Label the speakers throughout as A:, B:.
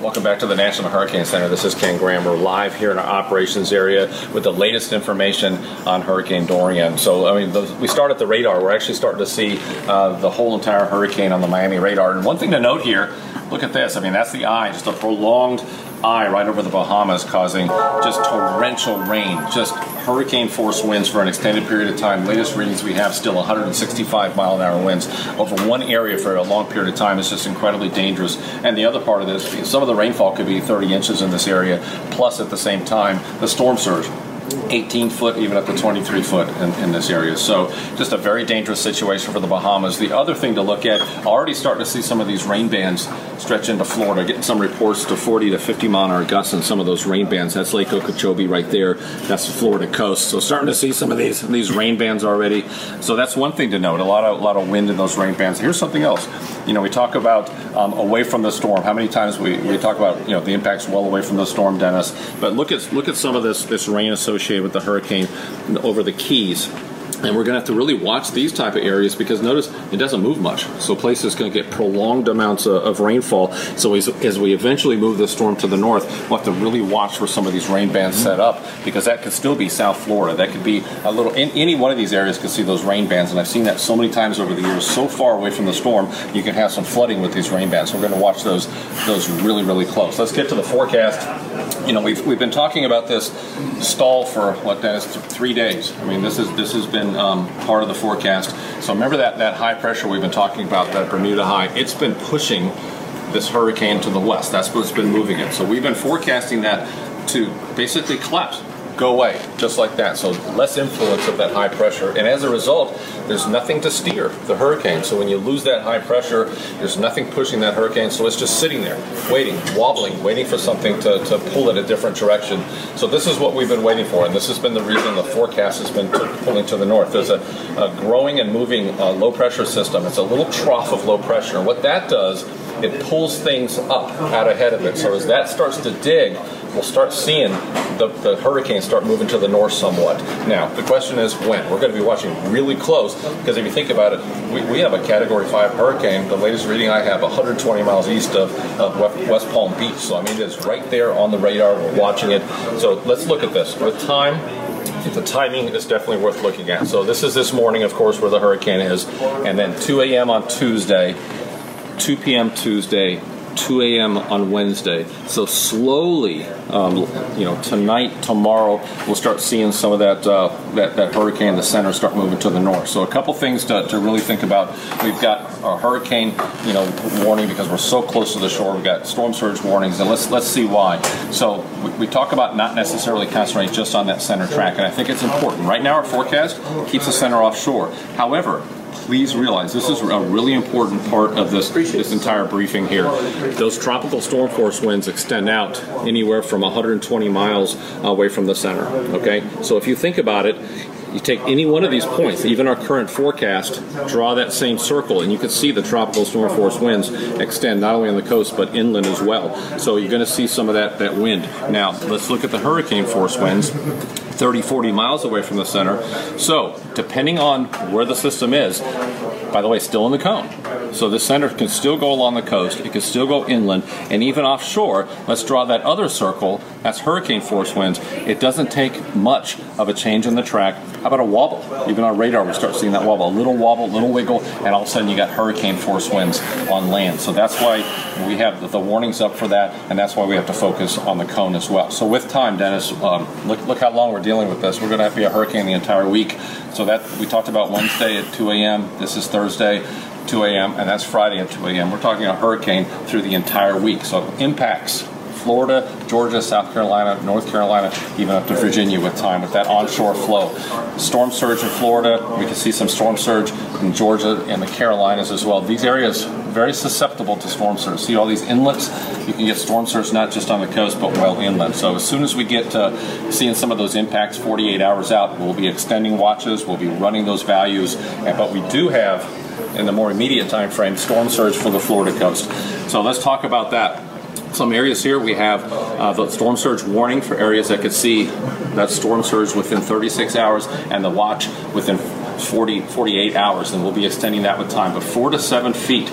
A: Welcome back to the National Hurricane Center. This is Ken Graham. We're live here in our operations area with the latest information on Hurricane Dorian. So, I mean, the, we start at the radar. We're actually starting to see uh, the whole entire hurricane on the Miami radar. And one thing to note here look at this. I mean, that's the eye, just a prolonged eye right over the Bahamas, causing just torrential rain, just hurricane force winds for an extended period of time. Latest readings we have still 165 mile an hour winds over one area for a long period of time is just incredibly dangerous. And the other part of this, some of the rainfall could be 30 inches in this area, plus at the same time the storm surge 18 foot, even up to 23 foot in, in, this area. So just a very dangerous situation for the Bahamas. The other thing to look at, already starting to see some of these rain bands stretch into Florida, getting some reports to 40 to 50 mile an hour gusts in some of those rain bands. That's Lake Okeechobee right there. That's the Florida coast. So starting to see some of these these rain bands already. So that's one thing to note. A lot of a lot of wind in those rain bands. Here's something else. You know, we talk about um, away from the storm. How many times we, we talk about you know the impacts well away from the storm, Dennis. But look at look at some of this this rain associated with the hurricane over the Keys and we're going to have to really watch these type of areas because notice it doesn't move much. So places going to get prolonged amounts of, of rainfall. So as, as, we eventually move the storm to the north we'll have to really watch where some of these rain bands set up because that could still be south florida. That could be a little in, any one of these areas could see those rain bands. And i've seen that so many times over the years so far away from the storm you can have some flooding with these rain bands. So we're going to watch those those really really close. Let's get to the forecast. You know we've, we've been talking about this stall for what that is three days. I mean this is this has been been um, part of the forecast. So remember that, that high pressure we've been talking about, that Bermuda high, it's been pushing this hurricane to the west. That's what's been moving it. So we've been forecasting that to basically collapse go away, just like that. So less influence of that high pressure, and as a result, there's nothing to steer the hurricane. So when you lose that high pressure, there's nothing pushing that hurricane. So it's just sitting there, waiting, wobbling, waiting for something to, to pull it a different direction. So this is what we've been waiting for, and this has been the reason the forecast has been pulling to the north. There's a, a growing and moving uh, low pressure system. It's a little trough of low pressure. And what that does, it pulls things up out ahead of it. So as that starts to dig, we'll start seeing the, the hurricane start moving to the north somewhat. Now, the question is when. We're going to be watching really close because if you think about it, we, we have a Category 5 hurricane. The latest reading I have 120 miles east of, of West Palm Beach. So, I mean, it's right there on the radar. We're watching it. So, let's look at this. With time, the timing is definitely worth looking at. So this is this morning, of course, where the hurricane is, and then 2 a.m. on Tuesday, 2 p.m. Tuesday, 2 a.m. on Wednesday. So slowly, um, you know, tonight, tomorrow, we'll start seeing some of that, uh, that that hurricane, the center, start moving to the north. So a couple things to, to really think about. We've got a hurricane, you know, warning because we're so close to the shore. We've got storm surge warnings, and let's let's see why. So we, we talk about not necessarily concentrating just on that center track, and I think it's important. Right now, our forecast keeps the center offshore. However, please realize this is a really important part of this this entire briefing here. Those tropical storm force winds extend out anywhere from 120 miles away from the center. Okay, so if you think about it, you take any one of these points, even our current forecast, draw that same circle, and you can see the tropical storm force winds extend not only on the coast but inland as well. So you're going to see some of that, that wind. Now, let's look at the hurricane force winds. 30, 40 miles away from the center. So, depending on where the system is, by the way, still in the cone. So the center can still go along the coast, it can still go inland, and even offshore. Let's draw that other circle. That's hurricane force winds. It doesn't take much of a change in the track. How about a wobble? Even on radar, we start seeing that wobble. A little wobble, little wiggle, and all of a sudden you got hurricane force winds on land. So that's why we have the warnings up for that, and that's why we have to focus on the cone as well. So with time, Dennis, um, look, look how long we're dealing with this. We're going to have to be a hurricane the entire week. So that we talked about Wednesday at 2 a.m. This is Thursday. 2 a.m. and that's Friday at 2 a.m. We're talking a hurricane through the entire week. So impacts Florida, Georgia, South Carolina, North Carolina, even up to Virginia with time with that onshore flow. Storm surge in Florida, we can see some storm surge in Georgia and the Carolinas as well. These areas very susceptible to storm surge. See all these inlets? You can get storm surge not just on the coast, but well inland. So as soon as we get to seeing some of those impacts 48 hours out, we'll be extending watches, we'll be running those values, but we do have in the more immediate time frame storm surge for the Florida coast. So let's talk about that some areas here we have uh, the storm surge warning for areas that could see that storm surge within 36 hours and the watch within 40, 48 hours, and we'll be extending that with time. But four to seven feet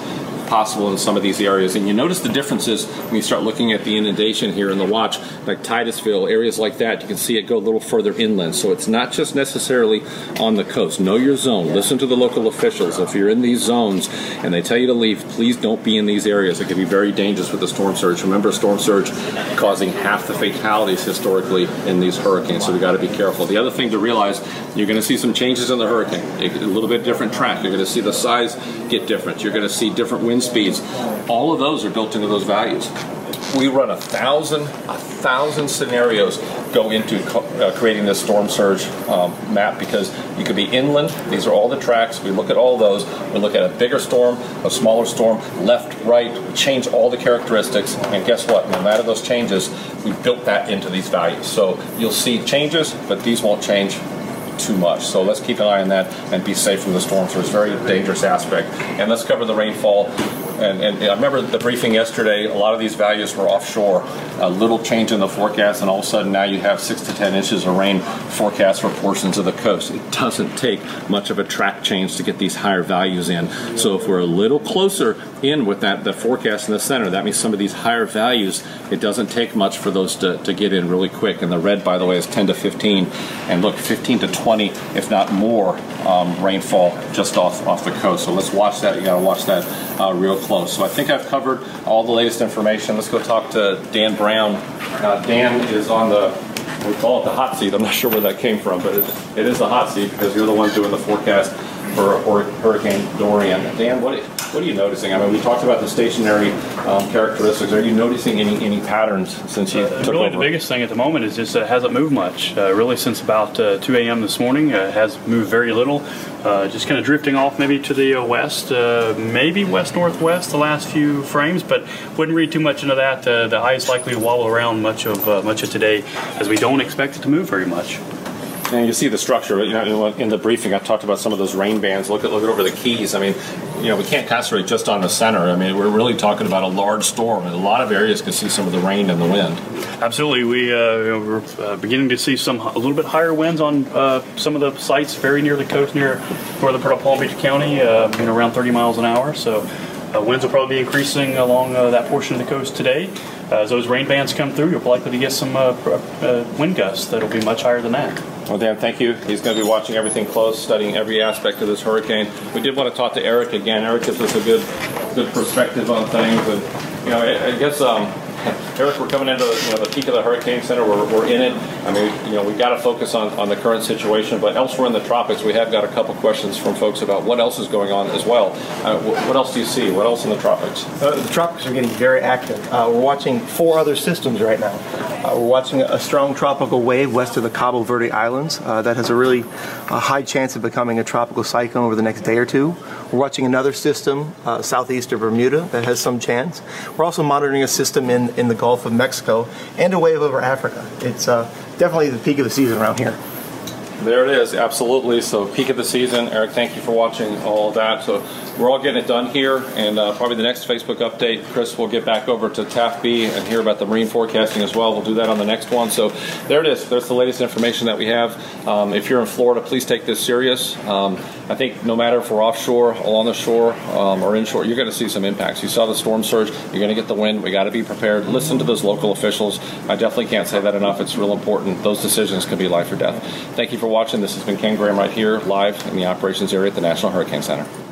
A: possible in some of these areas. And you notice the differences when you start looking at the inundation here in the watch, like Titusville, areas like that, you can see it go a little further inland. So it's not just necessarily on the coast. Know your zone. Listen to the local officials. If you're in these zones and they tell you to leave, please don't be in these areas. It can be very dangerous with the storm surge. Remember, storm surge causing half the fatalities historically in these hurricanes, so we got to be careful. The other thing to realize, you're going to see some changes in the hurricane. A little bit different track. You're going to see the size get different. You're going to see different wind speeds. All of those are built into those values. We run a thousand, a thousand scenarios go into uh, creating this storm surge um, map because you could be inland. These are all the tracks. We look at all those. We look at a bigger storm, a smaller storm, left, right. We change all the characteristics, and guess what? No matter those changes, we built that into these values. So you'll see changes, but these won't change too much. So let's keep an eye on that and be safe from the storm. So it's a very dangerous aspect. And let's cover the rainfall and, and, I remember the briefing yesterday, a lot of these values were offshore. A little change in the forecast, and all of a sudden now you have six to ten inches of rain forecast for portions of the coast. It doesn't take much of a track change to get these higher values in. So if we're a little closer in with that the forecast in the center, that means some of these higher values, it doesn't take much for those to, to get in really quick. And the red, by the way, is 10 to 15. And look, 15 to 20, if not more, um, rainfall just off, off the coast. So let's watch that. You got to watch that uh, real close. So I think I've covered all the latest information. Let's go talk to Dan Brown. Uh, Dan is on the we call it the hot seat. I'm not sure where that came from, but it, it is the hot seat because you're the one doing the forecast for Hurricane Dorian. Dan, what what are you noticing? I mean, we talked about the stationary um, characteristics. Are you noticing any any patterns since you uh, took
B: really
A: over?
B: the biggest thing at the moment is just it hasn't moved much. Uh, really, since about uh, 2 a.m. this morning, uh, has moved very little. Uh, just kind of drifting off maybe to the uh, west, uh, maybe west northwest the last few frames, but wouldn't read too much into that. the eye is likely to wobble around much of much of today, as we don't expect it to move very much.
A: And you see the structure. You know, in the briefing, I talked about some of those rain bands. Look at look at over the keys. I mean, you know, we can't concentrate just on the center. I mean, we're really talking about a large storm. and A lot of areas can see some of the rain and the wind.
B: Absolutely, we uh, we're uh, beginning to see some a little bit higher winds on uh, some of the sites very near the coast, near northern part of Palm Beach County, uh, you know, around 30 miles an hour. So. Uh, winds will probably be increasing along uh, that portion of the coast today. as those rain bands come through, you're likely to get some wind gusts that'll be much higher than that.
A: Well, Dan, thank you. He's going to be watching everything close, studying every aspect of this hurricane. We did want to talk to Eric again. Eric gives us a good, good perspective on things, and you know, I, I guess um, Eric, we're coming into you know, the peak of the hurricane center. We're, we're in it. I mean, you know, we've got to focus on, on the current situation, but elsewhere in the tropics, we have got a couple questions from folks about what else is going on as well. Uh, what else do you see? What else in the tropics?
C: Uh, the tropics are getting very active. Uh, we're watching four other systems right now. Uh, we're watching a strong tropical wave west of the Cabo Verde Islands uh, that has a really uh, high chance of becoming a tropical cyclone over the next day or two. We're watching another system southeast of Bermuda that has some chance. We're also monitoring a system in, in the Gulf of Mexico and a wave over Africa. It's uh, definitely the peak of the season around here.
A: There it is, absolutely. So, peak of the season. Eric, thank you for watching all of that. So, we're all getting it done here, and uh, probably the next Facebook update, Chris will get back over to TAFB and hear about the marine forecasting as well. We'll do that on the next one. So, there it is. There's the latest information that we have. Um, if you're in Florida, please take this serious. Um, I think no matter if we're offshore, along the shore, um, or inshore, you're going to see some impacts. You saw the storm surge, you're going to get the wind. We got to be prepared. Listen to those local officials. I definitely can't say that enough. It's real important. Those decisions can be life or death. Thank you for watching. This has been Ken Graham right here, live in the operations area at the National Hurricane Center.